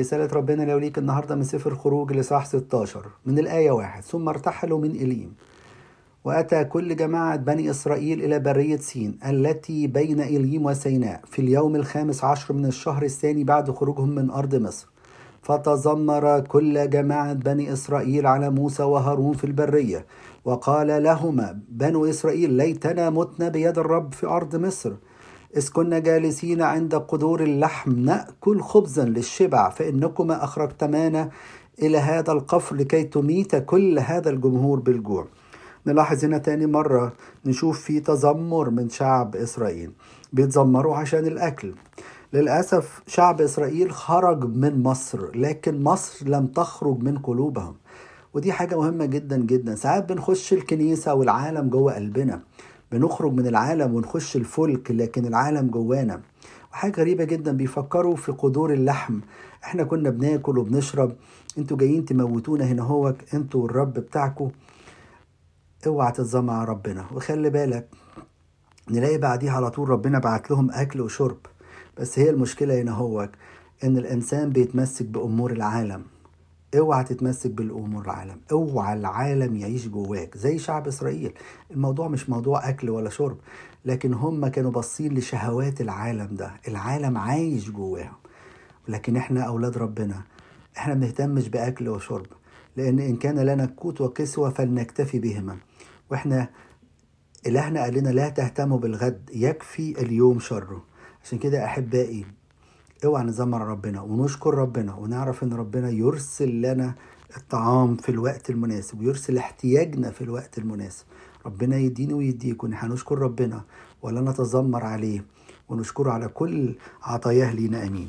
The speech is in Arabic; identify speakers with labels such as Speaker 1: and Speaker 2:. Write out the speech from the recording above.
Speaker 1: رسالة ربنا لو ليك النهاردة من سفر الخروج لصح 16 من الآية واحد. ثم ارتحلوا من إليم. وأتى كل جماعة بني إسرائيل إلى برية سين التي بين إليم وسيناء في اليوم الخامس عشر من الشهر الثاني بعد خروجهم من أرض مصر. فتذمر كل جماعة بني إسرائيل على موسى وهارون في البرية. وقال لهما بنو إسرائيل ليتنا متنا بيد الرب في أرض مصر. إذ كنا جالسين عند قدور اللحم نأكل خبزا للشبع فإنكما أخرجتمانا إلى هذا القفر لكي تميت كل هذا الجمهور بالجوع. نلاحظ هنا تاني مرة نشوف في تذمر من شعب إسرائيل. بيتذمروا عشان الأكل. للأسف شعب إسرائيل خرج من مصر لكن مصر لم تخرج من قلوبهم. ودي حاجة مهمة جدا جدا. ساعات بنخش الكنيسة والعالم جوه قلبنا. بنخرج من العالم ونخش الفلك لكن العالم جوانا. وحاجة غريبة جدا بيفكروا في قدور اللحم. إحنا كنا بناكل وبنشرب. أنتوا جايين تموتونا هنا هو أنتوا والرب بتاعكم اوعى تتذمر على ربنا. وخلي بالك نلاقي بعديها على طول ربنا بعت لهم أكل وشرب. بس هي المشكلة هنا هو إن الإنسان بيتمسك بأمور العالم. أوعى تتمسك بالأمور العالم. أوعى العالم يعيش جواك زي شعب إسرائيل. الموضوع مش موضوع أكل ولا شرب لكن هم كانوا باصين لشهوات العالم ده. العالم عايش جواهم. لكن إحنا أولاد ربنا إحنا بنهتمش بأكل وشرب لأن إن كان لنا قوت وكسوه فلنكتفي بهما. وإحنا إلهنا قال لنا لا تهتموا بالغد يكفي اليوم شره. عشان كده أحبائي اوعى نزمر ربنا ونشكر ربنا ونعرف ان ربنا يرسل لنا الطعام في الوقت المناسب ويرسل احتياجنا في الوقت المناسب. ربنا يديني ويديكم هنشكر ربنا ولا نتذمر عليه ونشكره على كل عطاياه لينا آمين.